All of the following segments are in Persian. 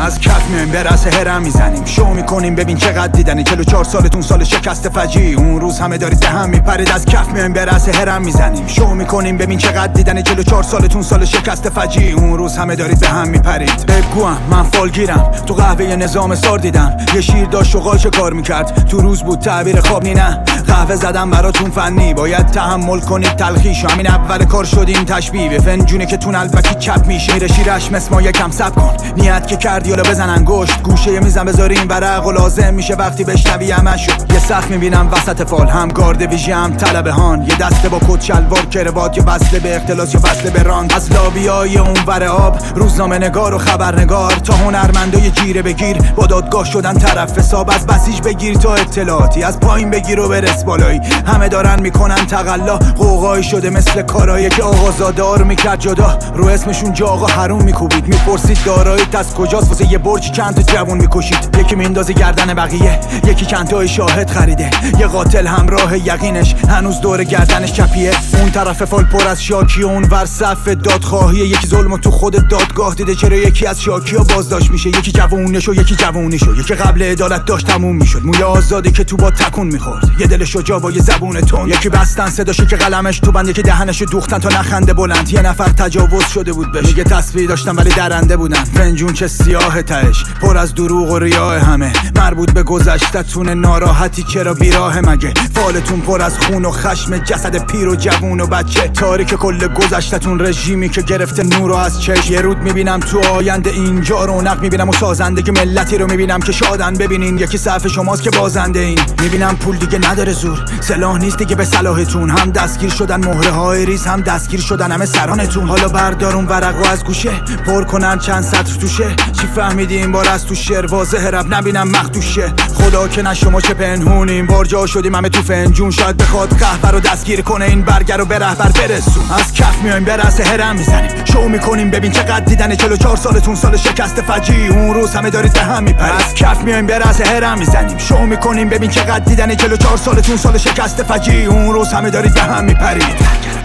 از کف میایم به رس هرم می‌زنیم. شو می‌کنیم ببین چقدر دیدنی. 44 سالتون سال شکست فجی. اون روز همه دارید هم میپرید از کف میایم به رس هرم می‌زنیم. شو می‌کنیم ببین چقدر دیدنی. 44 سالتون سال شکست فجی. اون روز همه دارید به هم میپرید. بگوام من فالگیرم تو قهوه نظام سار دیدم. یه شیر داشت چه کار می‌کرد. تو روز بود تعبیر خواب نی نه. قهوه زدم براتون فنی. باید تحمل کنید تلخیش. همین اول کار شدیم تشبیه. فنجونه که تون البکی چپ میشه میره شیرش مثل ما یکم سب کن. نیت که کردی حالا بزن انگشت. گوشه میزن بذاریم ورق و لازم میشه وقتی بشنوی همشو یه سخت می‌بینم وسط فال. هم گارد ویژه هم طلب هان. یه دسته با کت شلوار کروات یا وصله به اختلاس یا وصله به ران از لابیای اون ور آب روزنامه نگار و خبرنگار. تا هنرمندای جیره بگیر. با دادگاه شدن طرف حساب. از بسیج بگیر تا اطلاعاتی. از پایین بگیر و برس بالایی. همه دارن می‌کنن تقلا. قوقایی شده مثل کارایی که آقازاده می‌کرد جدا. رو اسمشون جا آقا حروم میکوبید. می‌پرسید داراییت از کجاست؟ واسه یه برج چند تا جوون می‌کشید؟ یکی میندازی گردن بقیه یکی چند تای شاهد خریده. یه قاتل همراه یقینش هنوز دور گردنش کپیه اون طرف فال پر از شاکی اون ور صف دادخواهی. یکی ظلم تو خود دادگاه دیده چرا یکی از شاکی ها بازداشت میشه. یکی جوونش و یکی جوونش و یکی قبل عدالت داشت تموم می‌شد. موی آزادی که تو با تکون می‌خورد. یه دل شجاع با یه زبون تون یکی بستن صداشو که قلمش تو بند یکی دهنشو دوختن تا نخنده بلند. یه نفر تجاوز شده بود بهش. میگه تصویر داشتن ولی درنده بودن فنجون چه سیاه تهش پر از دروغ و ریاه همه. مربوط به گذشتتون ناراحتی چرا بیراه مگه؟ فالتون پر از خون و خشم جسد پیر و جوون و بچه. تاریک کل گذشتتون رژیمی که گرفته نور از چش یه رود می‌بینم تو آینده اینجا رونق می‌بینم و سازنده ملتی رو می‌بینم که شادن ببینین. یکی صف شماست که بازنده این. می‌بینم پول دیگه نداره زور سلاح نیست دیگه به صلاحتون هم دستگیر شدن مهره های ریز هم دستگیر شدن همه سرانتون. حالا بردارون ورقو از گوشه پر کنن چند سطر توشه. چی فهمیدی این بار از تو شعر واضح رب نبینم مختوشه خدا که نه شما چه پنهونیم. بار جا شدیم همه تو فنجون شاید بخواد قهوه رو دستگیر کنه. این برگر رو به رهبر برسون. از کف میایم به رس هرم می‌زنیم. شو می‌کنیم ببین چقدر دیدن 44 سالتون سال شکست فجی اون روز همه دارید به هم میپرید. از کف میایم به رس هرم می‌زنیم. شو می‌کنیم ببین چقدر دیدن 44 سالتون سال شکست فجی اون روز همه دارید به هم میپرید.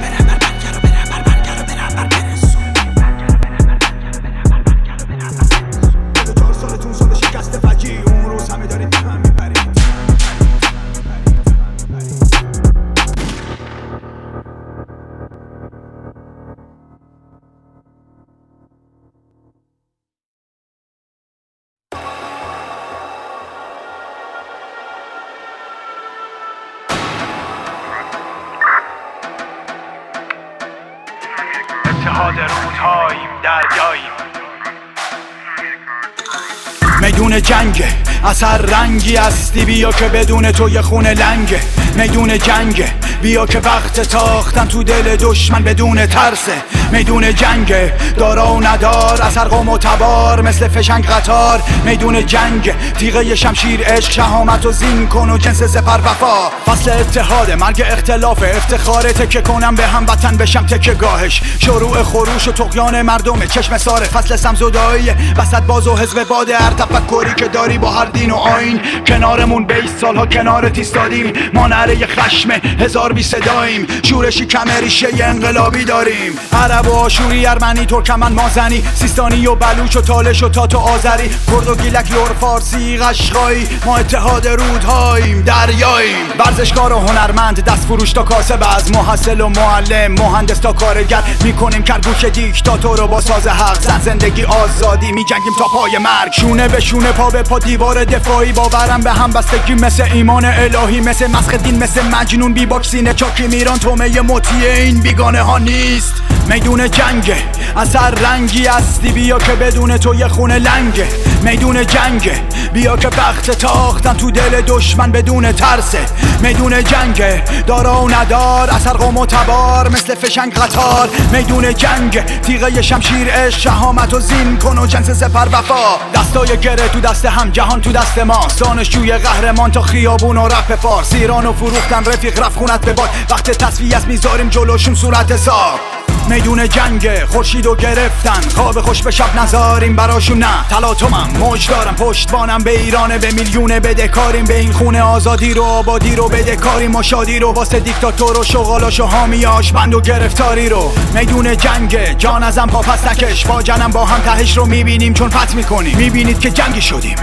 اثر رنگی هستی بیا که بدون تو یه خونه لنگه. میدون جنگه بیا که وقت تاختن تو دل دشمن بدون ترسه میدون جنگه دارا و ندار اثر قوم و تبار مثل فشنگ قطار. میدون جنگ. تیغه شمشیر عشق شهامت و زین کن و جنس سپر وفا. فصل اتحاد مرگ اختلاف. افتخار تکه کنم به هم وطن بشم تکه گاهش. شروع خروش و تقیان مردم. چشم ساره فصل سمزدایی وسط باز و حزب باد هر تفکری که داری با هر دین و آیین. کنارمون بایست سالها کنارت ایستادیم. ما نعره خشم. هزار بی صداییم شورشی کم ریشه انقلابی داریم. عرب و آشوری ارمنی ترکمن مازنی. سیستانی و بلوچ و تالش و تات و آذری. کرد و گیلک لور فارسی قشقایی. ما اتحاد رودهاییم دریاییم. ورزشکار و هنرمند دست فروش تا کاسب از محصل و معلم. مهندس تا کارگر. می‌کنیم کرگوش دیکتاتور رو با ساز حق. زن زندگی آزادی میجنگیم تا پای مرگ. شونه به شونه پا به پا دیوار دفاعی. باورم به هم بستگی مثل ایمان الهی مثل مسخ مثل مجنون بی باکسینه چاکی میران تومه مطیع این بیگانه ها نیست. میدون جنگه. اثر رنگی هستی بیا که بدون تو یه خونه لنگه. میدون جنگه. بیا که بخت تاختن تو دل دشمن بدون ترسه. میدون جنگه. دارا و ندار اثر قوم و تبار مثل فشنگ قطار. میدون جنگ تیغه شمشیر عشق شهامت و زین کن و جنس سپر وفا. دستای گره تو دست هم جهان تو دست ما. دانشجوی قهرمان تا خیابون و رپ فارس. ایران و فروختن رفیق رفت خونت به باد. وقت تصفیه می‌ذاریم جلوشون صورت حساب. میدون جنگ خورشیدو گرفتن. خواب خوش به شب نزاریم براشون نه. تلاطمم. موج دارم. پشتوانم به ایرانه به میلیون بدهکاریم. به این خونه آزادی رو آبادی رو بدهکاریم. ما شادی رو واسه دیکتاتور و شغالاش و حامیاش. بند و گرفتاری رو. میدون جنگ. جان ازم پا پس نکش. با جنم با هم تهش رو می‌بینیم. چون پت می‌کنیم. می‌بینید که جنگی شدیم.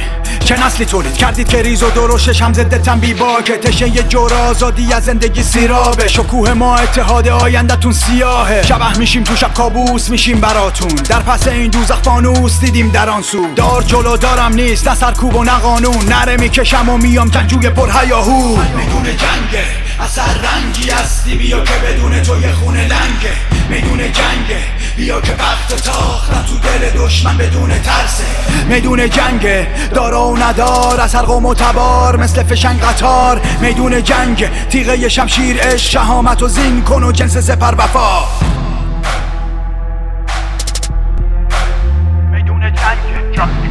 چه نسلی تولید کردید که ریز و درشش هم ضد تنبی با که تشه یه جور آزادی از زندگی سیرابه. شکوه ما اتحاد آیندهتون سیاهه. شبه میشیم تو شب کابوس میشیم براتون. در پس این دوزخ فانوس دیدیم در آن سو. دار جلو دارم نیست نه سرکوب و نه قانون. نره می‌کشم و میام جنجوی پر هیاهو میدون جنگه اثر رنگی هستی. بیا که بدون تو یه خونه لنگه. میدون جنگه. بیا که وقت تاختم تو دل دشمن بدون ترسه. میدون جنگه دارا و ندار از حلق و تبار مثل فشنگ قطار. میدون جنگ تیغه شمشیر اش شهامت و زین کن و جنس سپر وفا. میدون جنگ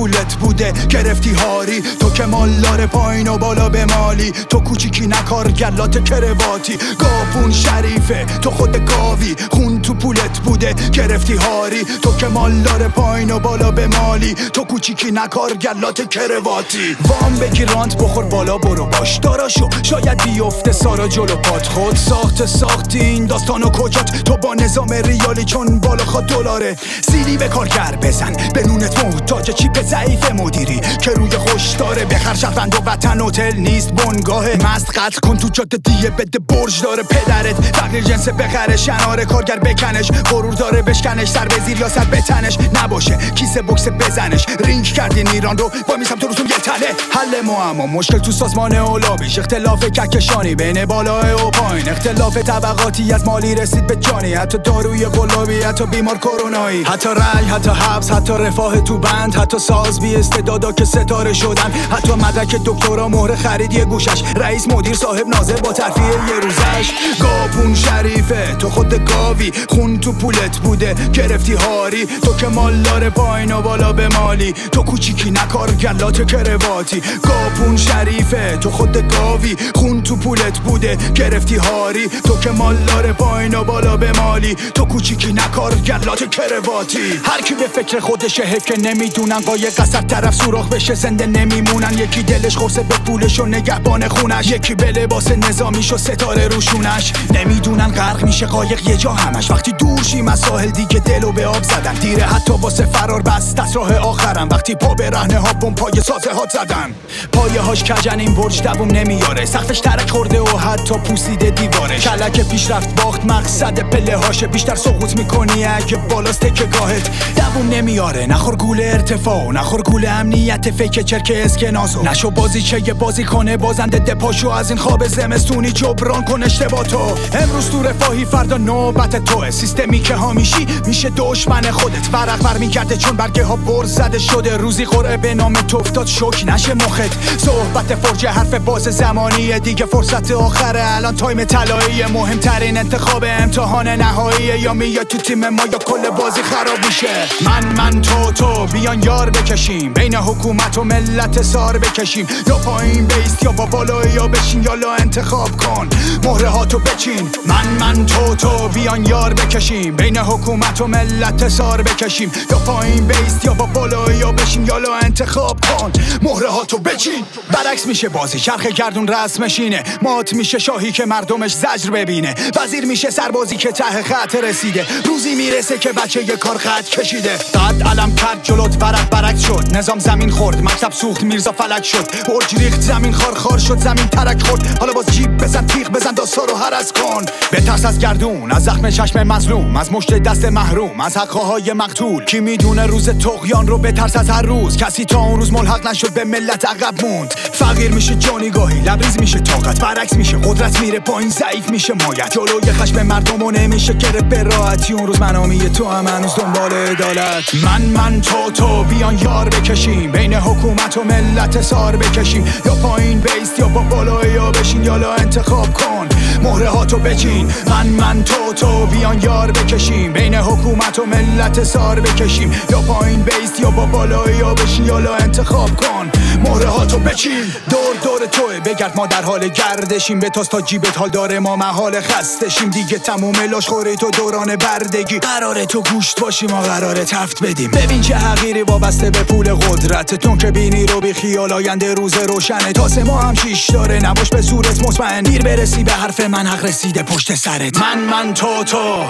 پولت بوده گرفتی هاری. تو که مالدار پایین و بالا به مالی. تو کوچیکی نکار گلات کرواتی. گاپون شریفه تو خود گاوی خون تو پولت بوده گرفتی هاری. تو که مالدار پایین و بالا به مالی. تو کوچیکی نکار گلات کرواتی. وام بگی رانت بخور بالا برو باش داراشو شاید بیفته سارا جلو پات خود. ساخت ساختی این داستانو کجات؟ تو با نظام ریالی چون بالا خواد دلاره. سیلی به کارگر بزن به نونت محتاج چیپ ضعیف مدیری که روی خوش داره. بخر شهروند و وطن هتل نیست بنگاه مست. قتل کن تو جاده دیه بده برج داره پدرت. تغییر جنس بخره شناره کارگر بکنش. غرور داره بشکنش سر به زیر یا سر به تنش. نباشه کیسه بکس بزنش. رینگ کردین ایران رو با میسم تو روزون یه تنه. حل معما مشکل تو سازمان اولابیش. اختلاف کهکشانی بین بالا و پایین. اختلاف طبقاتی از مالی رسید به جانی. حتی داروی قلابی حتی بیمار کرونایی. حتی رنگ حتی حبس حتی رفاه تو بند حتی ساز بی استعدادا که ستاره شدن حتی مدرک دکترا مهر خرید یه گوشش. رئیس مدیر صاحب ناظر با ترفیه یه روزش. گاپون شریفه تو خود گاوی. خون تو پولت بوده گرفتی هاری. تو که مالدار پایین و بالا به مالی. تو کوچیکی نکار گلات کرواتی گاپون شریفه تو خود گاوی. خون تو پولت بوده گرفتی هاری. تو که مالدار پایین و بالا به مالی. تو کوچیکی نکار گلات کرواتی هر کی به فکر خودشه که نمی‌دونن قایق از طرف سوراخ بشه زنده نمیمونن. یکی دلش خورسه به پولش و نگهبان خونش. یکی به لباس نظامیش و ستاره روشونش. نمی‌دونن غرق میشه قایق یه جا همش. وقتی دور شیم از ساحل دیگه دلو به آب زدن. دیره حتی واسه فرار بس دست راه آخرم. وقتی پا به رهنه ها بم پای سازه ها زدن. پایه هاش کجن این برج دووم نمیاره. سقفش ترک خورده و حتی پوسیده دیوارش کلک پیشرفت باخت مقصد پله هاشه. بیشتر سقوط می‌کنی اگه بالاست که گاهت دووم نمیاره. نخور گول ارتفاع. نخور گول امنیت فیک چرک اسکناسو نشو بازی چه یه بازی کنه بازنده دپاشو از این خواب زمستونی جبران کن اشتباه تو. امروز تو رفاهی فردا نوبت توه. سیستمی که همیشی میشه دشمن خودت. ورق بر میگرده چون برگه ها بر زده شده. روزی قرعه به نام تو افتاد شک نشه مخت. صحبت فرج حرف باز زمانیه دیگه فرصت آخره. الان تایم طلایی مهمترین انتخاب امتحان نهایی. یا میاد تو تیم ما یا کل بازی خراب میشه. من من تو تو. بیان یار بکشیم. بین حکومت و ملت سار بکشیم. یا پایین بیست یا با بالا یا بشین. یا لا انتخاب کن. مهره ها تو بچین. من من تو تو بیان یار بکشیم. بین حکومت و ملت سار بکشیم. یا پایین بیست یا با بالا یا بشین. یا لا انتخاب کن. مهره ها تو بچین. برعکس میشه بازی. چرخ گردون رسمشینه. مات میشه شاهی که مردمش زجر ببینه. وزیر میشه سربازی که ته خط رسیده. روزی می‌رسه که بچه یه کار خط کشیده. قد علم کرد جلوت ورق برعکس شد. نظام زمین خورد. مکتب سوخت. میرزا فلک شد. برج ریخت. زمین خار خار شد. زمین ترک خورد. حالا باز جیب بزن تیغ بزن داستا رو هرس کن. بترس از گردون از زخم چشم مظلوم از مشت دست محروم از حقه های مقتول. کی می‌دونه روز تقیان رو بترس از هر روز؟ کسی تا اون روز ملحق نشد به ملت عقب موند. فقیر میشه جانی گاهی لبریز میشه طاقت. برعکس میشه قدرت میره پایین ضعیف میشه مایت. جلوی خشم مردم و نمیشه گره به راحتی. اون روز منامی تو هم هنوز دنبال عدالت. من من تو تو بیان یار بکشیم. بین حکومت و ملت سار بکشیم. یا پایین بیست یا با بالا یا بشین. یا انتخاب کن. مهره ها تو بچین. من من تو تو بیان یار بکشیم. بین حکومت و ملت سار بکشیم. یا پایین بیست یا با بالا یا بشین یا انتخاب کن. مهره ها تو بچین. دور دور توه. بگرد ما در حال گردشیم. به تا جیبت حال داره. ما محال خستشیم. دیگه تموم لاش خوری تو دوران بردگی. قراره تو گوشت باشیم ما قراره تفت بدیم. ببین چه حقیری وابسته به پول قدرتتون که بینی رو بی خیال آینده روز روشنه. تاسه ما هم شیش داره. نباش به صورت مطمئن. دیر برسی به حرف من حق رسیده پشت سرت. من من تو تو.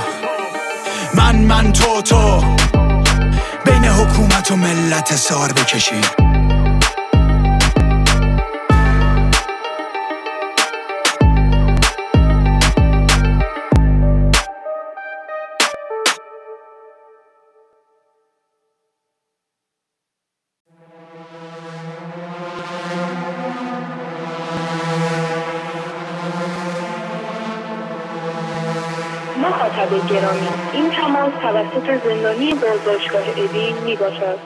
من من تو تو. بین حکومت و ملت سار بکشیم این تماس توسط زندانی بازداشتگاه ابی می باشد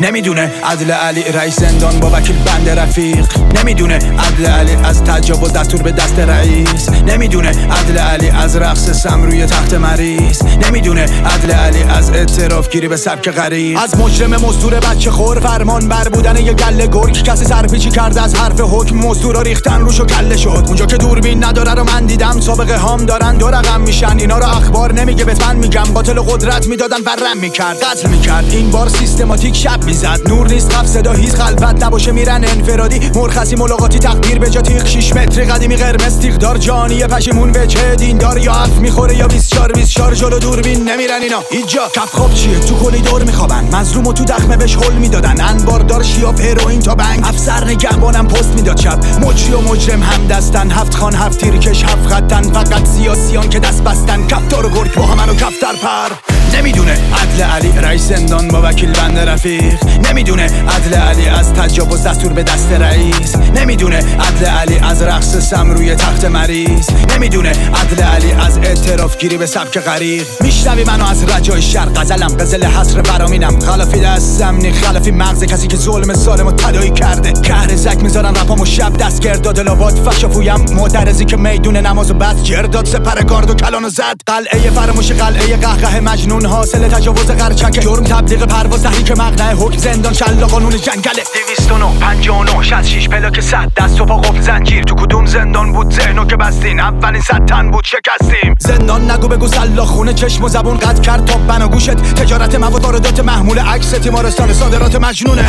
نمی‌دونه عدل علی رئیس زندان با وکیل بند رفیق. نمی‌دونه عدل علی از تجاوز دستور به دست رئیس. نمی‌دونه عدل علی از رقص سم روی تخت مریض. نمی‌دونه عدل علی از اعتراف گیری به سبک غریب از مجرم مزدور بچه خور فرمان بر بودن یه گله گرگ. کسی سرپیچی کرده از حرف حکم. مزدورا ریختن روشو کله شد. اونجا که دوربین نداره رو من دیدم. سابقه هام دارن دو رقم میشن. اینا رو اخبار نمیگه به من میگم باطل قدرت می‌دادن ورم می‌کرد قتل می‌کرد. این بار سیستماتیک شب می‌زد. نور نیست قف صدا هیچ خلوت نباشه میرن انفرادی. مرخصی ملاقاتی تقدیر به جا تیغ 6 متری قدیمی قرمز. تیغ دار جانی پشیمون به چه دار یا اف می‌خوره یا 24 24 جلو دوربین نمیرن اینا. اینجا کف خواب چیه؟ تو کلی دور میخوابن. مظلومو تو دخمه بهش هول می‌دادن. انبار دار شیاف هروئین تا بنگ. افسر نگهبانم پست می‌داد شب. مجری و مجرم هم دستن. هفت خان هفت تیرکش هفت خطن فقط سیاسیان که دست بستن. کفتار و گرگ با همن کفتر پر. نمی‌دونه. عدل علی رئیس زندان با وکیل بند رفیق. نمی‌دونه عدل علی از تجاوز دستور به دست رئیس. نمی‌دونه عدل علی از رقص سم روی تخت مریض. نمی‌دونه عدل علی از اعتراف گیری به سبک غریق. میشنوی منو از رجای شر غزلم غزل حسر برامینم. خلافی دستم نی خلافی مغز کسی که ظلم سالمو تدایی کرده. کهر زک می‌ذارن رپامو شب دست گرداد لاباد فشافویم معترضی که میدون نماز و بس گرداد سپر گارد و کلانو زد قلعه فرموش قلعه قهقه مجنون. حاصل تجاوز قرچک جرم تبلیغ پرواز تحریک مقنع. حکم زندان شلا قانون جنگله. 209 59 66 پلاک 100 دست و پا قفل زنجیر تو کدوم زندان بود؟ ذهنو که بستین اولین صد تن بود شکستیم. زندان نگو بگو سلا خونه چشم و زبون قد کرد تا بنا گوشت. تجارت مواد واردات محمول عکس تیمارستان صادرات مجنونه.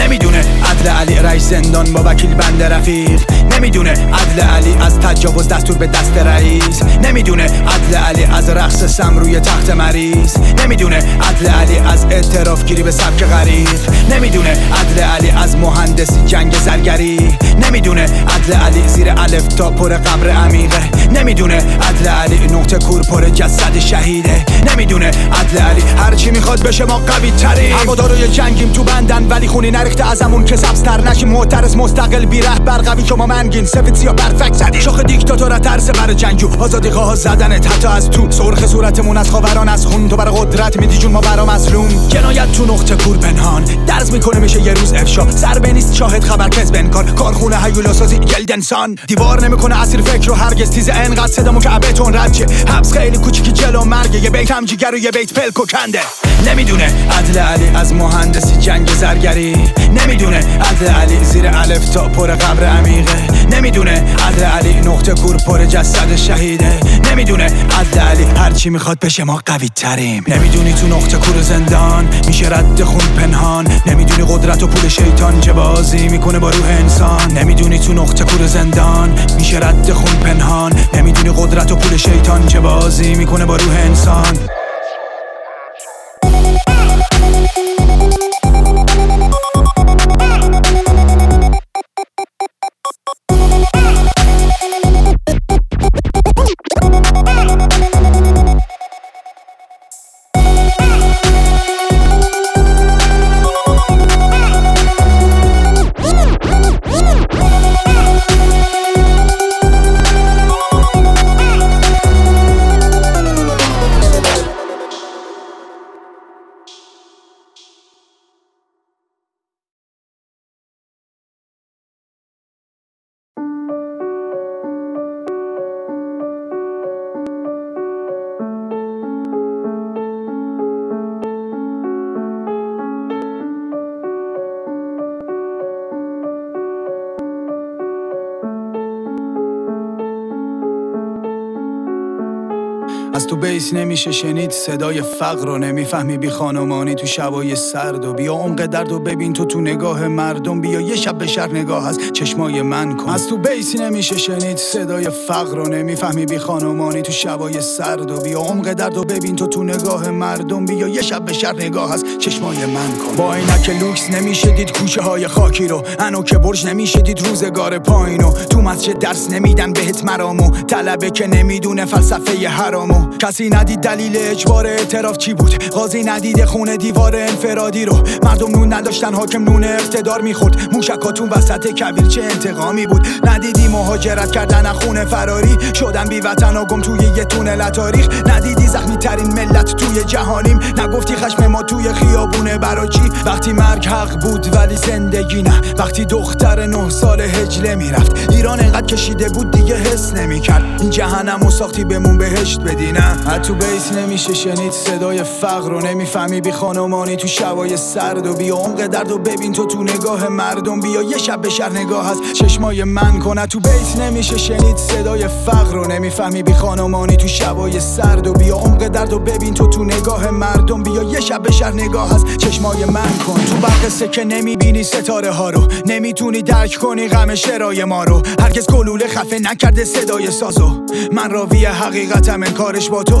نمی‌دونه. عدل علی رئیس زندان با وکیل بند رفیق. نمی‌دونه. عدل علی از تجاوز دستور به دست رئیس. نمی‌دونه. عدل علی از رقص سم روی تخت مریض. نمی‌دونه. عدل علی از اعتراف گیری به سبک غریب. نمی‌دونه. عدل علی از مهندسی جنگ زرگری. نمی‌دونه. عدل علی زیر الف تا پر قبر عمیقه نمی‌دونه. عدل علی نقطه کور پر جسد شهیده. نمی‌دونه. عدل علی هرچی می‌خواد بشه ما قوی تری هوادارو جنگیم تو بندن ولی خونی نریخته ازمون که سبزتر نشیم. معترض مستقل بی بر قوی که ما منگین سفید سیا برفک زدی. شاخ دیکتاتور ترس بر جنگو آزادی خواه زدن حتی از تو. سرخ صورتمون از خاوران از خون. تو بر قدرت میدی جون ما برا مظلوم. جنایت تو نقطه کور پنهان. درز می‌کنه میشه یه روز افشا. ضربه نیست شاهد خبر کس بنکار. کارخونه هیولا سازی جلد انسان دیوار نمی‌کنه اسیر فکر رو هرگز تیز. انقدر صدامو که بتون رد حبس خیلی کوچیکی جلو مرگه یه بیت هم جیگر و یه بیت پلک و کنده. نمی‌دونه عدل علی از مهندسی جنگ زرگری. نمی‌دونه. عدل علی زیر الف تا پر قبر عمیقه. نمی‌دونه. عدل علی نقطه کور پر جسد شهیده. نمی‌دونه. عدل علی هرچی می‌خواد بشه ما قوی تریم نمی‌دونی تو نقطه کور زندان میشه رد خون پنهان. نمی‌دونی قدرت و پول شیطان چه بازی می‌کنه با روح انسان. نمی‌دونی تو نقطه کور زندان میشه رد خون پنهان. نمی‌دونی قدرت و پول شیطان چه بازی می‌کنه با روح انسان. از تو بیس نمیشه شنید صدای فقر رو نمی‌فهمی. بی خانمانی تو شبای سرد و بیا عمق درد و ببین تو تو نگاه مردم. بیا یه شب به شهر نگاه از چشمای من کن. از تو بیسی نمیشه شنید صدای فقر رو نمی‌فهمی. بی خانمانی تو شبای سرد و بیا عمق درد و ببین تو تو نگاه مردم. بیا یه شب به شهر نگاه از چشمای من کن. با عینک لوکس نمیشه دید کوچه های خاکی رو. از نوک برج نمیشه دید روزگار پایینو تو مسجد درس نمیدن بهت مرامو. طلبه که نمی‌دونه فلسفه حرامو. کسی ندید دلیل اجبار اعتراف چی بود؟ قاضی ندید خونه دیوار انفرادی رو. مردم نون نداشتن حاکم نون اقتدار می‌خورد. موشکاتون وسط کبیر چه انتقامی بود؟ ندیدی مهاجرت کردن خونه فراری؟ شدن بی وطن و گم توی یه تونل تاریخ؟ ندیدی زخمی ترین ملت توی جهانیم؟ نگفتی خشم ما توی خیابونه برای چی؟ وقتی مرگ حق بود ولی زندگی نه. وقتی دختر نه سال هجله می‌رفت. ایران انقدر کشیده بود دیگه حس نمی‌کرد. این جهنم و ساختی بمون بهشت بدی نه. تو بیس نمیشه شنید صدای فقر رو نمی‌فهمی. بی خانمانی تو شبای سرد و بیا عمق درد و ببین تو تو نگاه مردم. بیا یه شب به شهر نگاه هست. چشمای من کنه تو بیت نمیشه شنید صدای فقر رو نمی‌فهمی. بی خانمانی تو شبای سرد و بیا عمق درد و ببین تو تو نگاه مردم. بیا یه شب به شهر نگاه هست. چشمای من کن. تو برق که نمی‌بینی ستاره ها رو. نمی‌تونی درک کنی غم شرای ما رو. هرگز گلوله خفه نکرده صدای سازو. من راوی حقیقتم. انکارش با تو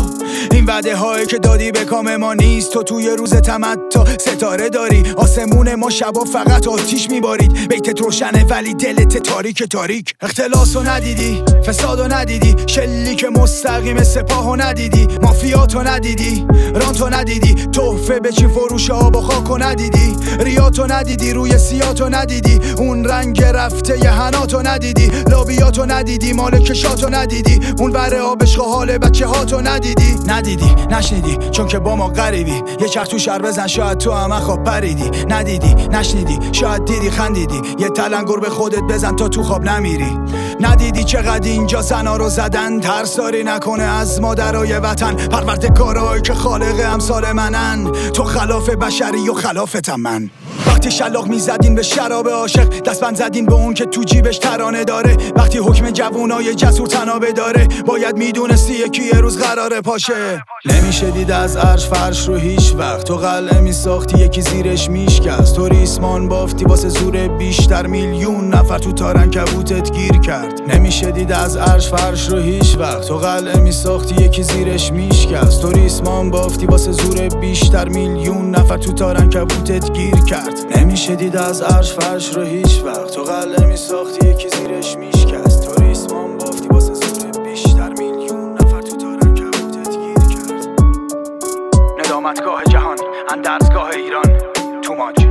این وعده هایی که دادی به کام ما نیست تو توی روز تمتا ستاره داری آسمون ما شبا فقط آتیش میبارید بیتت روشنه ولی دلت تاریک تاریک اختلاس رو ندیدی فساد رو ندیدی شلیک مستقیم سپاه رو ندیدی مافیات رو ندیدی رانتو ندیدی تحفه به چی فروش آب و خاک رو ندیدی ریاتو ندیدی روی سیاتو ندیدی اون رنگ رفته یه هناتو ندیدی لابیاتو ندیدی مال کشاتو ندیدی اون بره آبشق حال بچه هاتو ندیدی؟ ندیدی. نشنیدی. چون که با ما غریبی. یه چرخ تو شر بزن شاید تو هم. خواب پریدی. ندیدی. نشنیدی. شاید دیدی خندیدی. یه تلنگر به خودت بزن تا تو خواب نمیری. ندیدی چقدر اینجا زنا رو زدن؟ ترساری نکنه از مادرای وطن. کارهایی که خالق امثال منن. تو خلاف بشری و خلافتم من وقتی شلاق می‌زدین به شراب عاشق دستبند زدین به اون که تو جیبش ترانه داره. وقتی حکم جوونای جسور تنابه داره باید می‌دونستی یکی یه روز قراره پاشه. نمیشه دید از عرش فرش رو هیچ وقت. تو قلعه میساختی یکی زیرش میشکست. تو ریسمان بافتی واسه زور بیشتر میلیون نفر تو تارن کبوتت گیر کرد. نمیشه دید از عرش فرش رو هیچ وقت. تو قلعه میساختی یکی زیرش میشکست. تو ریسمان بافتی واسه زور بیشتر میلیون نفر تو تارن کبوتت گیر کرد. نمیشه دید از عرش فرش رو هیچ وقت. تو قلعه میساختی یکی زیرش میشکست. تو ریسمان بافتی واسه زور بیشتر میلیون نفر تو تارن کبوتت گیر کرد. ندامتگاه جهان اندرزگاه ایران. تو ماج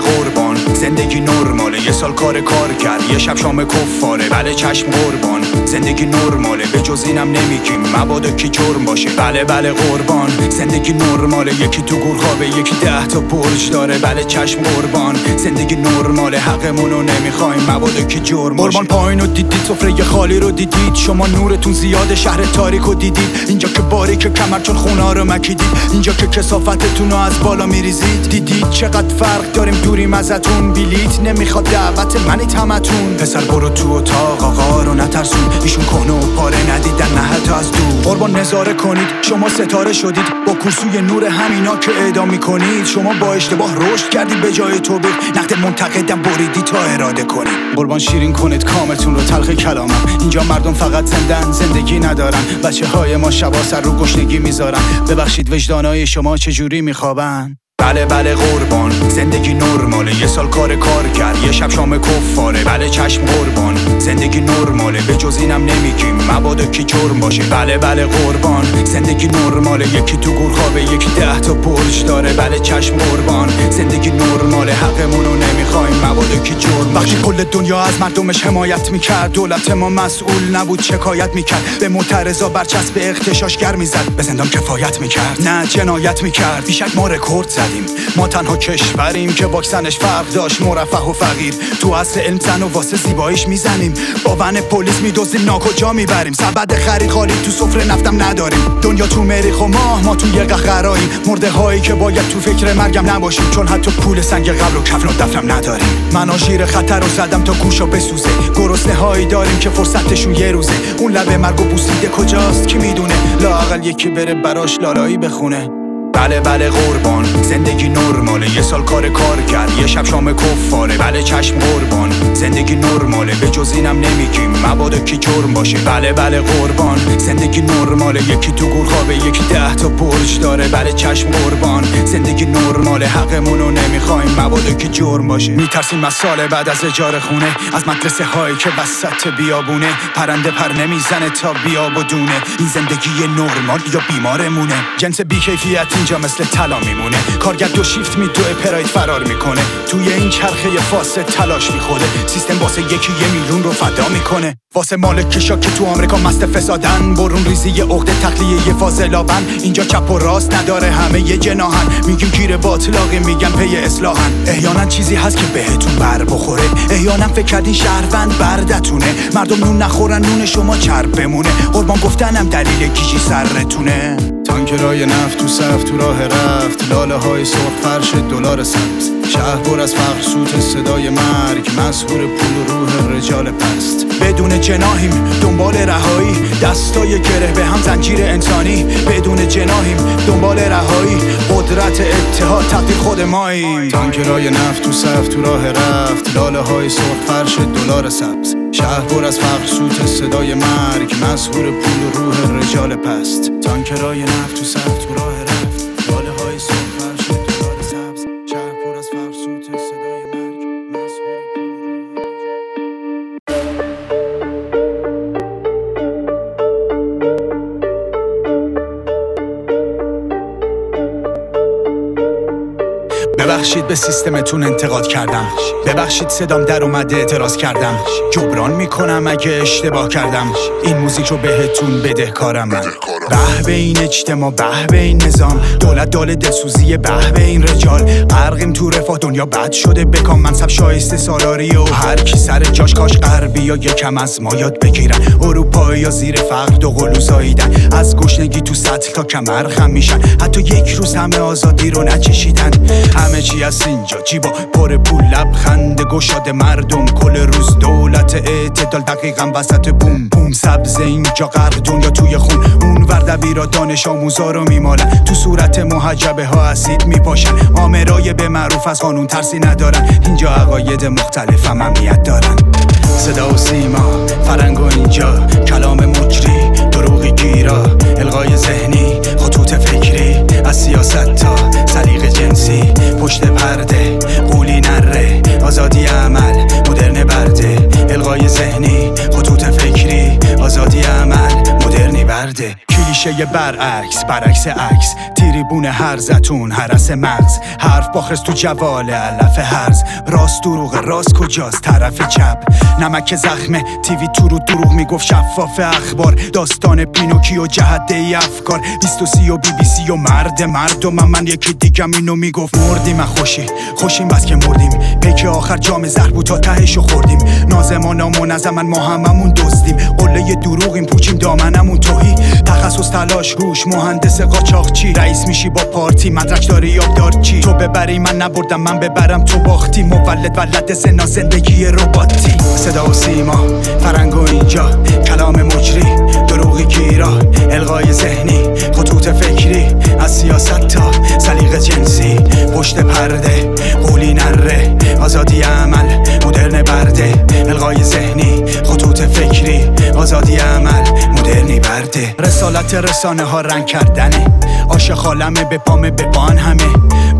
بله یه سال کار کار کرد یه شب شام کفاره بله چشم قربان. زندگی نرماله به جز اینم نمیگیم. مبادا کی جرم باشه؟ بله بله قربان. زندگی نرماله یکی تو گور خوابه یکی ده تا برج داره بله چشم قربان. زندگی نرماله حقمونو نمی‌خوایم. مبادا کی جرم باشه؟ قربان پایین رو دیدید سفره خالی رو دیدید. شما نورتون زیاد شهر تاریک رو دیدید. اینجا که باریک کمر چون خونه رو مکیدید. اینجا که کسافتتون رو از بالا میریزید. دیدید چقدر فرق داریم دوریم ازتون. بیلیت نمی‌خواد دعوت منی تمتون. پسر برو تو اتاق آقا رو نترسون. ایشون کنه و پاره ندیدن نه حتی از دور. قربان نظاره کنید شما ستاره شدید. با کرسوی نور همینا که اعدام می‌کنید. شما با اشتباه رشد کردید به جای توبه نقد منتقدم بریدی تا اراده کنید. قربان شیرین کنید کامتون رو تلخ کلامم. اینجا مردم فقط زندن زندگی ندارن. بچه های ما شبا سر رو گشنگی می‌ذارن. ببخشید وجدانای شما چجوری میخوابن؟ بله بله قربان. زندگی نرماله یه سال کار کار کرد. یه شب شام کفاره بله چشم قربان. زندگی نرماله به جز اینم نمیگیم. مبادا کی جرم باشه. بله بله قربان. زندگی نرماله یکی تو گور خوابه یکی ده تا برج داره. بله چشم قربان. زندگی نرماله حقمونو نمی‌خوایم. مبادا کی جرم وقتی کل دنیا از مردمش حمایت می‌کرد دولت ما مسئول نبود شکایت می‌کرد. به معترضا برچسب اختشاشگر می‌زد. به زندان کفایت می‌کرد. نه جنایت می‌کرد. بیشک ما رکورد ما تنها کشوریم که واکسنش فرق داشت مرفه و فقیر. تو اصل علم زن و واسه زیباییش می‌زنیم. با ون پلیس میدوزیم ناکجا می‌بریم. سبد خرید خالی تو سفره نفتم نداریم. دنیا تو مریخ و ماه ما تو یه قهقراییم. مرده هایی که باید تو فکر مرگم نباشیم. چون حتی پول سنگ قبل و کفن و دفنم نداریم. من آژیر خطر رو زدم تا گوشا بسوزه. گرسنه هایی داریم که فرصتشون یه روزه. اون لبه مرگ و بوسیده کجاست؟ کی می‌دونه؟ لاقل یکی بره براش لالایی بخونه. بله بله قربان. زندگی نرماله. یه سال کار کار کرد. یه شب شام کفاره. بله چشم قربان. زندگی نرماله. به جز اینم نمیگیم. مبادا کی جرم باشه. بله بله قربان. زندگی نرماله. یکی تو گور خوابه یکی ده تا برج داره. بله چشم قربان. زندگی نرماله. حقمونو نمی‌خوایم. مبادا کی جرم باشه. میترسیم از سال بعد از اجاره خونه. از مدرسه هایی که وسط بیابونه. پرنده پر نمی‌زنه تا بیاب و دونه این زندگی نرمال یا بیمارمونه. جنس بیکیفیت اینجا مثل طلا میمونه. کارگر دو شیفت میدوه پراید فرار می‌کنه. توی این چرخه فاسد تلاش می‌خوره. سیستم واسه یکی یه میلیون رو فدا می‌کنه. واسه مالک کشا که تو آمریکا مست فسادن. برون ریزی عقده تخلیه یه فاضلابن اینجا چپ و راست نداره همه یه جناهن میگیم گیر باطلاقی میگن پی اصلاحن. احیانا چیزی هست که بهتون بر بخوره. احیانا فکر کردین شهروند بردتونه. مردم نون نخورن نون شما چرب بمونه. قربان گفتنم دلیل گیجی سرتونه. تانکرای نفت تو صف تو راه رفت. لاله های سرخ فرش دلار سبز. شهر پر از فقر سوت صدای مرگ. مسهور پول و روح رجال پست. بدون جناهیم دنبال رهایی. دستای گره به هم زنجیر انسانی. بدون جناهیم دنبال رهایی. قدرت اتحاد تقدیر خود ماییم. تانکرای نفت تو صف تو راه رفت. لاله های سرخ فرش دلار سبز. شهر پر از فقر سوت صدای مرگ مسهور پول روح رجال پست. تانکرای نفت تو صف تو راه به سیستمتون انتقاد کردم. ببخشید صدام در اومده اعتراض کردم. جبران می‌کنم اگه اشتباه کردم. این موزیک رو بهتون بدهکارم من. به به این اجتماع به به این نظام. دولت دال دلسوزی به به این رجال. غرقیم تو رفاه دنیا بد شده بکام منصب شایسته سالاری و هر کی سر جاش کاش غربی یا یکم از ما یاد بگیرن. اروپایی یا زیر فقر دو قلو زاییدن از گشنگی تو سطل تا کمر خم میشن. حتی یک روز همه آزادی رو نچشیدن. همه چی از اینجا جیبا. پر پول لبخند گشاد مردم. کل روز دولت اعتدال. دقیقا وسط بوم. بوم سبز اینجا غرق دنیا توی خون. اون ور دبیرا دانش آموزا رو میمالن. تو صورت محجبه ها اسید میپاشن. آمرای به معروف از قانون ترسی ندارن. اینجا عقاید مختلف هم امنیت دارن. صدا و سیما فرنگ و اینجا. کلام مجری دروغی گیرا. القای ذهنی خطوط فکری. از سیاست تا سلیق جنسی. پشت پرده قولی نره. آزادی عمل مدرن برده. القای ذهنی خطوط فکری. آزادی عمل مدرنی برده. کلیشه برعکس برعکس عکس. تریبون هر زتون هرس مغز. حرف باخرس تو جوال علف هرز. راست دروغ راست کجاست؟ طرف چپ. نمک زخمه تیوی تو رو دروغ می‌گفت شفاف اخبار. داستان پینوکیو جهده ای افکار. 23 و بی بی سی و مرد مردم. من, من یکی دیگم اینو می‌گفت. مردیم خوشی. خوشیم بس که مردیم. پیک آخر جام زهر بود تا تهشو خوردیم. نازمانا منظمن ما هممون دزدیم. قله دروغیم پوچیم دامنمون توهی. تخصص تلاش هوش مهندس قاچاقچی رئیس میشی با پارتی مدرک داری یاددار چی تو ببری من نبردم من ببرم تو باختی مولد ولد سنا زندگی رباتی. صدا و سیما فرنگ و اینجا کلام مجری. دروغی گیرا القای ذهنی خطوط فکری از سیاست تا سلیق جنسی. پشت پرده قولی نره آزادی عمل مدرن برده. القای ذهنی خطوط فکری آزادی عمل مدرنی برده. رسالت رسانه ها رنگ کردنه. عاشق خالمه به پامه به بان همه.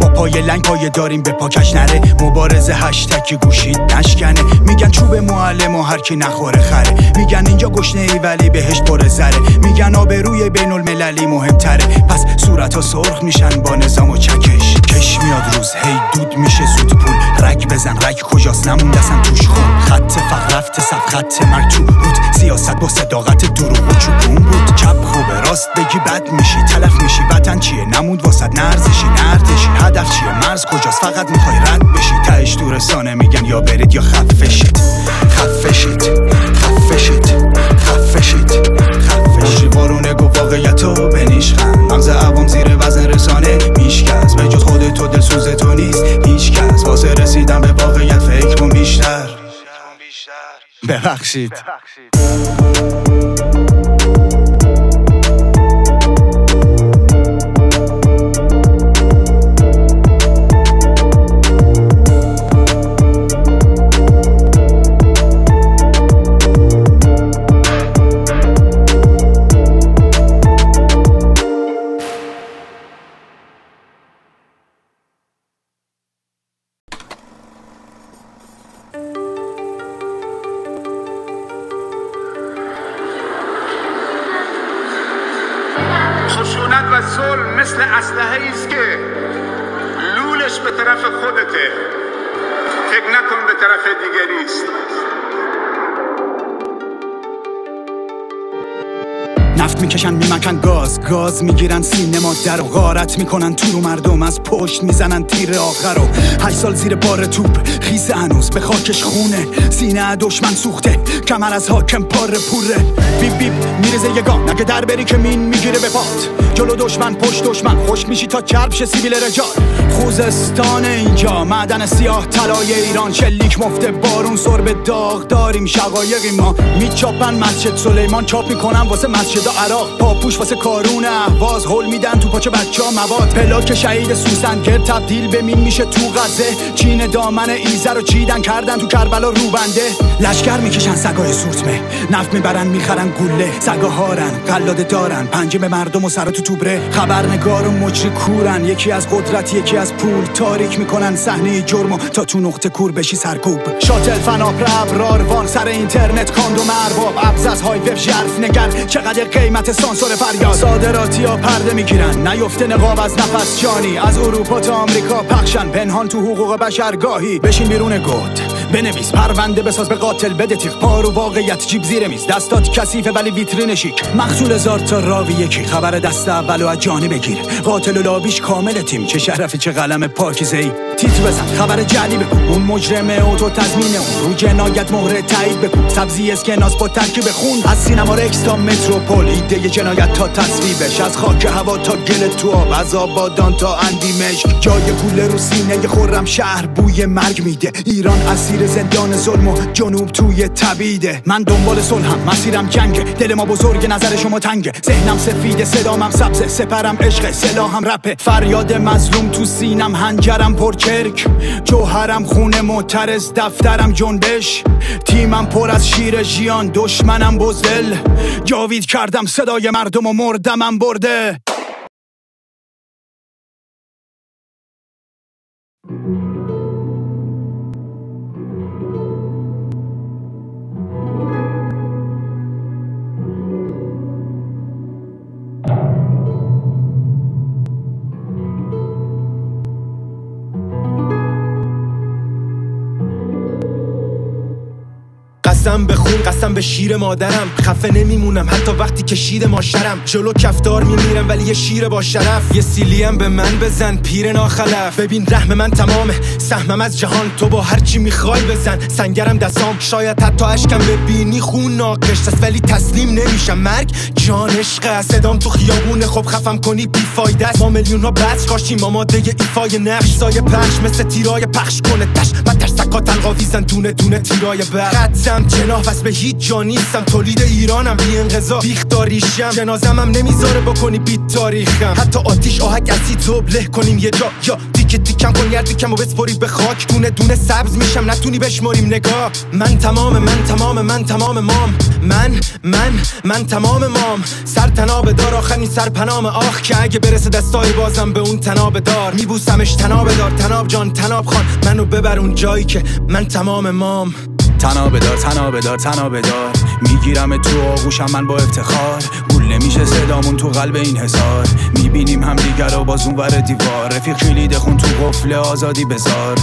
با پای لنگ پای داریم به پاکش نره. مبارزه هشتکی گوشید نشکنه. میگن چوب معلم و هر کی نخوره خره. میگن اینجا گشنه ای ولی بهش پر زره میگن آبروی بین المللی مهمتره. پس صورت ها سرخ میشن با نظام و چکش. کش میاد روز. هی دود میشه زود پول. رگ بزن. رگ کجاست؟ نموند اصلا توش خون. خط فقر رفت صف خط مرگ تو رود سیاست با صداقت دروغ و چوبون بود. چپ خوبه. راست بگی بد میشی. تلف میشی. وطن چیه؟ نمود واسد نرزشی نردشی هدف چیه؟ مرز کجاست؟ فقط می‌خوای رد بشی. تهش تو رسانه میگن یا برید یا خفشید خفشید خفشید خفشید بارونه گو واقعیتو بنیشخن مغز عوام زیر وزن رسانه میشکست. به جز خودت تو دلسوز تو نیست هیچ کس واسه رسیدن به واقعیت فکر کن بیشتر. ببخشید. خشونت میمکن گاز گاز می‌گیرن سینما. در و غارت می‌کنن تو رو مردم. از پشت می‌زنن تیر آخر و هشت سال زیر بار توپ. خیس هنوز به خاکش خونه. سینه دشمن سوخته. کمر از حاکم پار پوره. بیب بیب میرزه یه گام نگه در بری که مین می‌گیره به پات. جلو دشمن پشت دشمن. خوش میشی تا چرب شه سیبیل رجال. خوزستان اینجا معدن سیاه طلای ایران. شلیک مفته بارون سرب داغ داریم شقایقی ما. میچاپن مسجد سلیمان چاپ می‌کنن واسه مسجد عراق. پاپوش واسه کارون اهواز. هول میدن تو پاچه بچه ها مواد. پلاک شهید سوسنگر تبدیل به مین میشه تو غزه. چین دامن ایزه رو چیدن کردن تو کربلا روبنده. لشکر می‌کشن سگای سورتمه. نفت می‌برن می‌خرن گوله. سگا هارن قلاده دارن. پنجه به مردم و سر توبره خبرنگار و کورن. یکی از قدرت یکی از پول. تاریک می‌کنن صحنه جرمو تا تو نقطه کور بشی سرکوب. شاتل فناپر ابرار وان. سر اینترنت کاندوم ارباب ابز های وب ژرف نگر چقدر قیمت سانسور فریاد. صادراتی ها پرده می‌گیرن. نیفته نقاب از نفس جانی. از اروپا تا آمریکا پخشن. پنهان تو حقوق بشر. گاهی بشین بیرون گود. بنویس. پرونده بساز به قاتل بده تیغ. پارو واقعیت جیب زیر میز. دستات کثیفه ولی ویترین شیک. مخصول هزار تا راوی یکی. خبر دست اولو از جانی بگیر. قاتل و لابیش کامل تیم. چه شرفی چه قلم پاکیزه ای. تیتر بزن. خبر جعلی بگو. اون مجرمه اوتو تضمینه اون. رو جنایت مهره تایید بگو. سبزی اسکناس با ترکیب خون. از سینما رکس تا متروپول. ایده جنایت تا تصویبش. از خاک هوا تا گل تو آب. از آبادان تا اندیمشک. جای گوله رو سینه خورم شهر بوی مرگ میده. ایران اسیر زندان ظلم و جنوب توی تبیده. من دنبال صلحم مسیرم جنگه. دل ما بزرگ نظر شما تنگه. ذهنم سفید صدامم سبزه. سپرم عشق سلاحم رپه. فریاد مظلوم تو سینم هنجرم پرچرک جوهرم خونه معترض دفترم جنبش. تیمم پر از شیر ژیان دشمنم بزدل. جاوید کردم صدای مردم و مردمم برده. قسم به خون قسم به شیر مادرم. خفه نمیمونم حتی وقتی که شیر ماشرم جلو کفدار میمیرم ولی یه شیر با شرف. یه سیلیم به من بزن پیر ناخلف. ببین رحم من تمامه. سهمم از جهان تو با هر چی می‌خوای بزن. سنگرم دستام شاید حتی اشکم. ببینی خون ناقش است ولی تسلیم نمیشم. مرگ جان عشق صدام تو خیابونه. خب خفم کنی بیفایده است. ما میلیون ها بس کاشیم آماده ایفای نقش. سایه پخش مثل تیرای پخش کنه. تش و ترسکات القاویزن دونه دونه تیرای خطم جناح وصل به هیچ جا نیستم. تولید ایرانم بی انقضا. بیخ داریشم. جنازم هم نمی‌ذاره بکنی بیت تاریخم. حتی آتیش آهک اسید کنیم یه جا. یا دیگه که تیکم کن یردیکم و بسپری به خاک. دونه دونه سبز میشم نتونی بشماریم نگاه. من تمام من تمام من تمام مام. من من من تمام مام. سر تناب دار آخرین سر پنام. آخ که اگه برسه دستای بازم به اون تناب دار. میبوسمش تناب دار. تناب جان تناب خان. منو ببر اون جایی که من تمام مام. تنابه دار تنابه دار تنابه دار می‌گیرم تو آغوشم من با افتخار. گول نمیشه صدامون تو قلب این حسار می‌بینیم هم دیگر رو باز ور دیوار. رفیق کلید خون تو قفل آزادی بزار.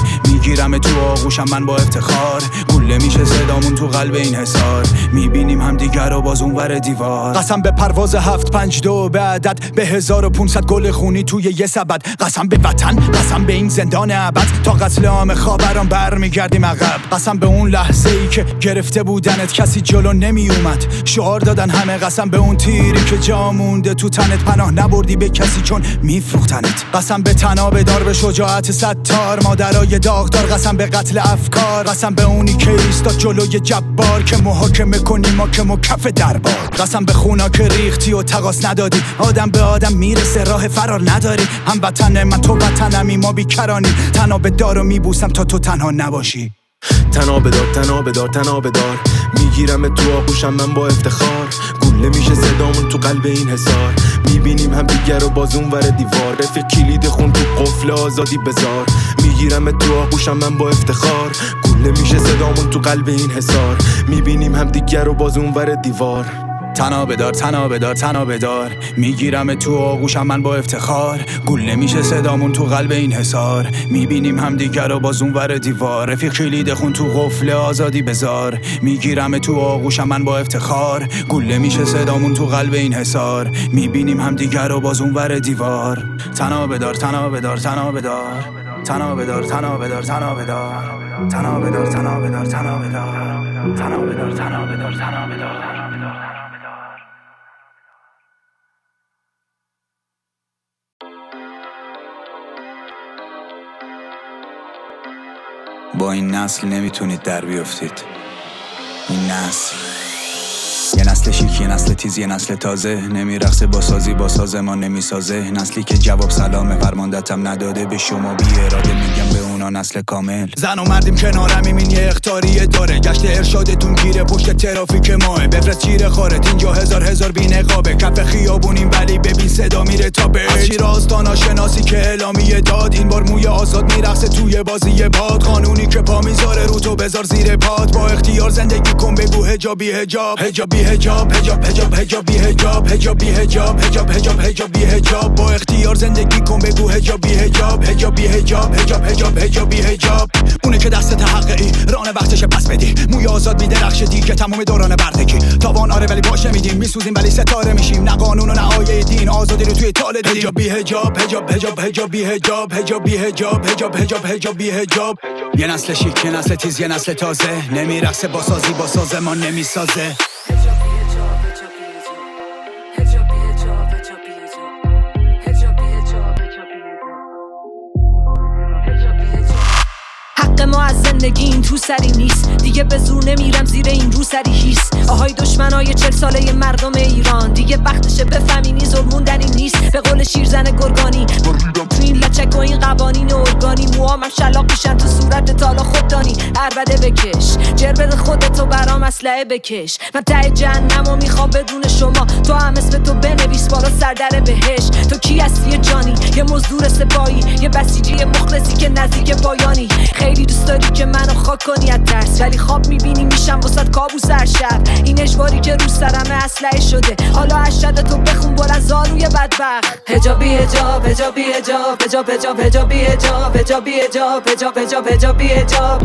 می‌گیرم تو آغوشم من با افتخار. گول نمیشه صدامون تو قلب این حسار می‌بینیم هم دیگر رو باز ور دیوار. قسم به پرواز هفت پنج دو به عدد. به هزار و پونصد گل خونی توی یه سبد. قسم به وطن قسم به این زندان ابد. تا قتل عام خابران برمیگردیم عقب. قسم به اون لحظه ای که گرفته بودنت کسی جلو نمی اومد شعار دادن همه قسم به اون تیری که جا مونده تو تنت. پناه نبردی به کسی چون میفروختنت. قسم به تناب دار به شجاعت ستار. مادرای داغدار قسم به قتل افکار قسم به اونی که ایستاد جلوی جبار که محاکمه کنی ما که مکف دربار. قسم به خونا که ریختی و تقاس ندادی. آدم به آدم می‌رسه راه فرار نداری. هم وطن من تو وطنمی ما بیکرانی تناب دار و میبوسم تا تو تنها نباشی. تناب دار تناب دار تناب دار. می‌گیرم تو آغوشم من با افتخار. گله میشه صدامون تو قلب این حسار می‌بینیم هم دیگر رو باز ور دیوار. رفیق کلید خون تو قفل آزادی بزار. می‌گیرم تو آغوشم من با افتخار. گله میشه صدامون تو قلب این حسار می‌بینیم هم دیگر رو باز ور دیوار. تنابه دار تنابه دار تنابه دار می‌گیرم تو آغوشم من با افتخار گول نمیشه صدامون تو قلب این حسار می‌بینیم هم دیگر رو باز ور دیوار رفیق کلید خون تو قفل آزادی بزار می‌گیرم تو آغوشم من با افتخار گول نمیشه صدامون تو قلب این حسار می‌بینیم هم دیگر رو باز ور دیوار تنابه دار تنابه دار تنابه دار تنابه دار تنابه دار تنابه دار تنابه دار تنابه دار تنابه دار تنابه دار تنابه دار تنابه دار این نسل نمی‌تونید در بیفتید. این نسل. یه نسل شیک یه نسل تیز یه نسل تازه. نمیرقصه با سازی با ساز ما نمی‌سازه. نسلی که جواب سلام فرماندتم نداده به شما. بی اراده میگم به اونا نسل کامل. زن و مردیم کنارم این یه اختاریه داره. گشت ارشادتون گیره پشت ترافیک ماه. بفرست چیره خارت اینجا هزار هزار بی نقابه کف خیابونیم ولی ببین صدا میره تا به چی راستانا شناسی که اعلامیه داد. این بار موی آزاد میرقصه توی بازی باد. قانونی که پا می‌ذاره رو تو بذار زیر پاد. با اختیار زندگی کن بگو هجابی هجاب هجابی هجاب هجاب هجاب هجاب بی هجاب هجاب بی هجاب هجاب هجاب هجاب بی هجاب با اختیار زندگی کن بگو هجاب بی هجاب هجاب بی هجاب هجاب هجاب هجاب بی هجاب اونه که دست ای ران وقتش پس بدی موی آزاد میدرخشه که تمام دوران بردگی تاوان آره ولی باشه میدیم میسوزیم ولی ستاره میشیم نه قانون و نه آیه دین آزادی رو توی تال دیدیم هجاب بی هجاب هجاب هجاب هجاب بی هجاب هجاب بی هجاب هجاب هجاب هجاب بی هجاب یه نسل شیک یه نسل تیز یه نسل تازه نمیرقصه با سازی با سازمان نمی‌سازه ما از زندگی این تو سری نیست. دیگه به زور نمیرم زیر این رو سری هیست آهای دشمنای چل ساله مردم ایران. دیگه وقتشه بفهمینی ظلمون در این نیست. به قول شیرزن گرگانی تو این لچک و این قوانین ارگانی. موام شلاق میشن تو صورت تالا خوددانی. عربده بکش جر بده خودتو برام اسلحه بکش. من ته جهنم و می‌خوام بدون شما. تو هم اسم تو بنویس. بارا سردر بهش. تو کی هستی جانی؟ یه مزدور سپایی یه بسیجی مخلصی که نزدیک پایانی. خیلی دوست داری که منو خاک کنی از ترس. ولی خواب می‌بینی میشم واسد کابوس هر شب. این اجباری که رو سرم اسلحه شده. حالا اشد تو بخون بلند زالوی بدبخت. هجابی هجاب هجابی هجاب هجاب هجاب هجابی هجاب هجابی هجاب هجاب هجاب هجابی هجاب.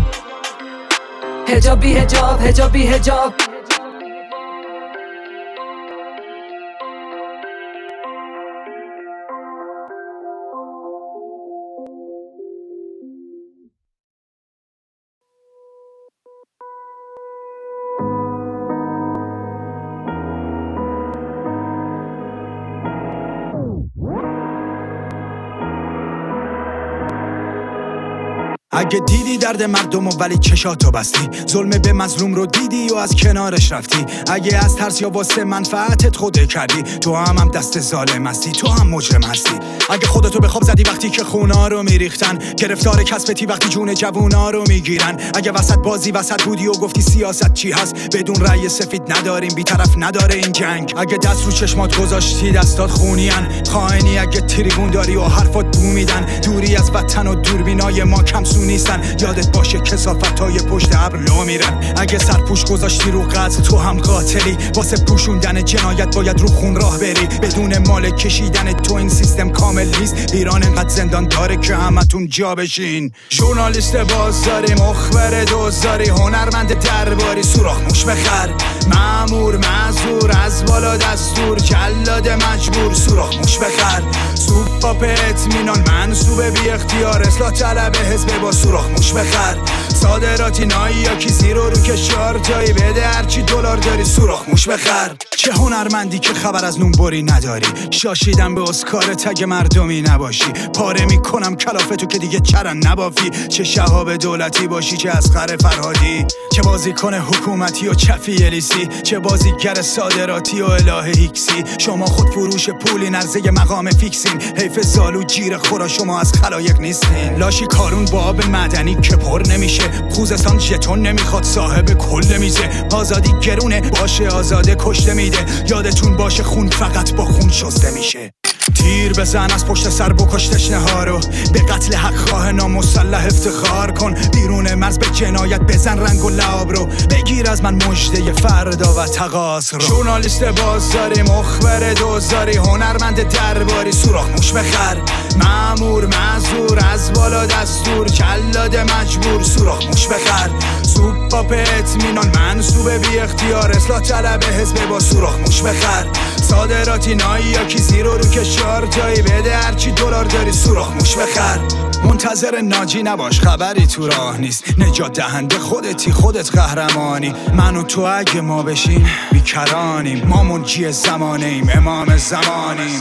هجابی هجاب هجابی هجاب. اگه دیدی درد مردم و ولی چشاتو بستی. ظلم به مظلوم رو دیدی و از کنارش رفتی. اگه از ترس یا واسه منفعتت خوده کردی تو هم هم دست ظالم هستی تو هم مجرم هستی. اگه خودتو به خواب زدی وقتی که خونا رو میریختن گرفتار کسبتی وقتی جون جوونا رو می‌گیرن. اگه وسط بازی وسط بودی و گفتی سیاست چی هست بدون رأی سفید نداریم بیطرف نداره این جنگ. اگه دست رو چشمات گذاشتی دستات خونیان خائنی اگه تریبون داری و حرفات بو میدن دوری از وطن و دوربینای ما کمسو نیستن. یادت باشه کسافت های پشت ابر لو میرن. اگه سرپوش گذاشتی رو قتل تو هم قاتلی. واسه پوشوندن جنایت باید رو خون راه بری. بدون مال کشیدن تو این سیستم کامل نیست. ایران انقدر زندان داره که همتون جا بشین. ژورنالیست بازاری مخبر دوزاری هنرمند درباری. سوراخ موش بخر. معمور معذور از بالا دستور. جلاد مجبور سوراخ موش بخر. سوپ با اطمینان منصوب بی اختیار اصلاح طلب حزب با سوراخ موش بخر. صادراتی نایی یا کی زیرو رو کشار جایی بده هرچی دلار داری سوراخ موش بخر. چه هنرمندی که خبر از نونبری نداری. شاشیدم به اسکار تگ مردمی نباشی. پاره می‌کنم کلافتو که دیگه چرن نبافی. چه شهاب دولتی باشی چه اسخر فرهادی. چه بازیکن حکومتی و چفی الیسی. چه بازیگر صادراتی و اله هیکسی. شما خود فروش پولی نرزه مقام فیکسین. حیف زالو جیر خورا شما از خلایق نیستین. لاشی کارون با آب معدنی که پر نمیشه. خوزستان ژتون نمی‌خواد صاحب کل میزه. آزادی گرونه باشه آزاده کشته میده. یادتون باشه خون فقط با خون شسته میشه. تیر بزن از پشت سر بکش تشنه ها رو. به قتل حق خواه نامسلح افتخار کن. بیرون مرز به جنایت بزن رنگ و لعاب رو. بگیر از من مجده فردا و تقاس رو. ژورنالیست بازاری مخبر دوزاری هنرمند درباری سوراخ موش بخر معمور معذور از بالا دستور جلاد مجبور سوراخ موش بخر سوپ با اطمینان منصوب بی اختیار اصلاح طلب حزب با سوراخ. موش بخر. صادراتی نایی یا کی زیرو رو کشار. جایی بده هرچی دلار داری. سوراخ. موش بخر. منتظر ناجی نباش. خبری تو راه نیست. نجات دهنده خودتی خودت قهرمانی. من و تو اگه ما بشیم بیکرانیم. ما منجی زمانیم. امام زمانیم.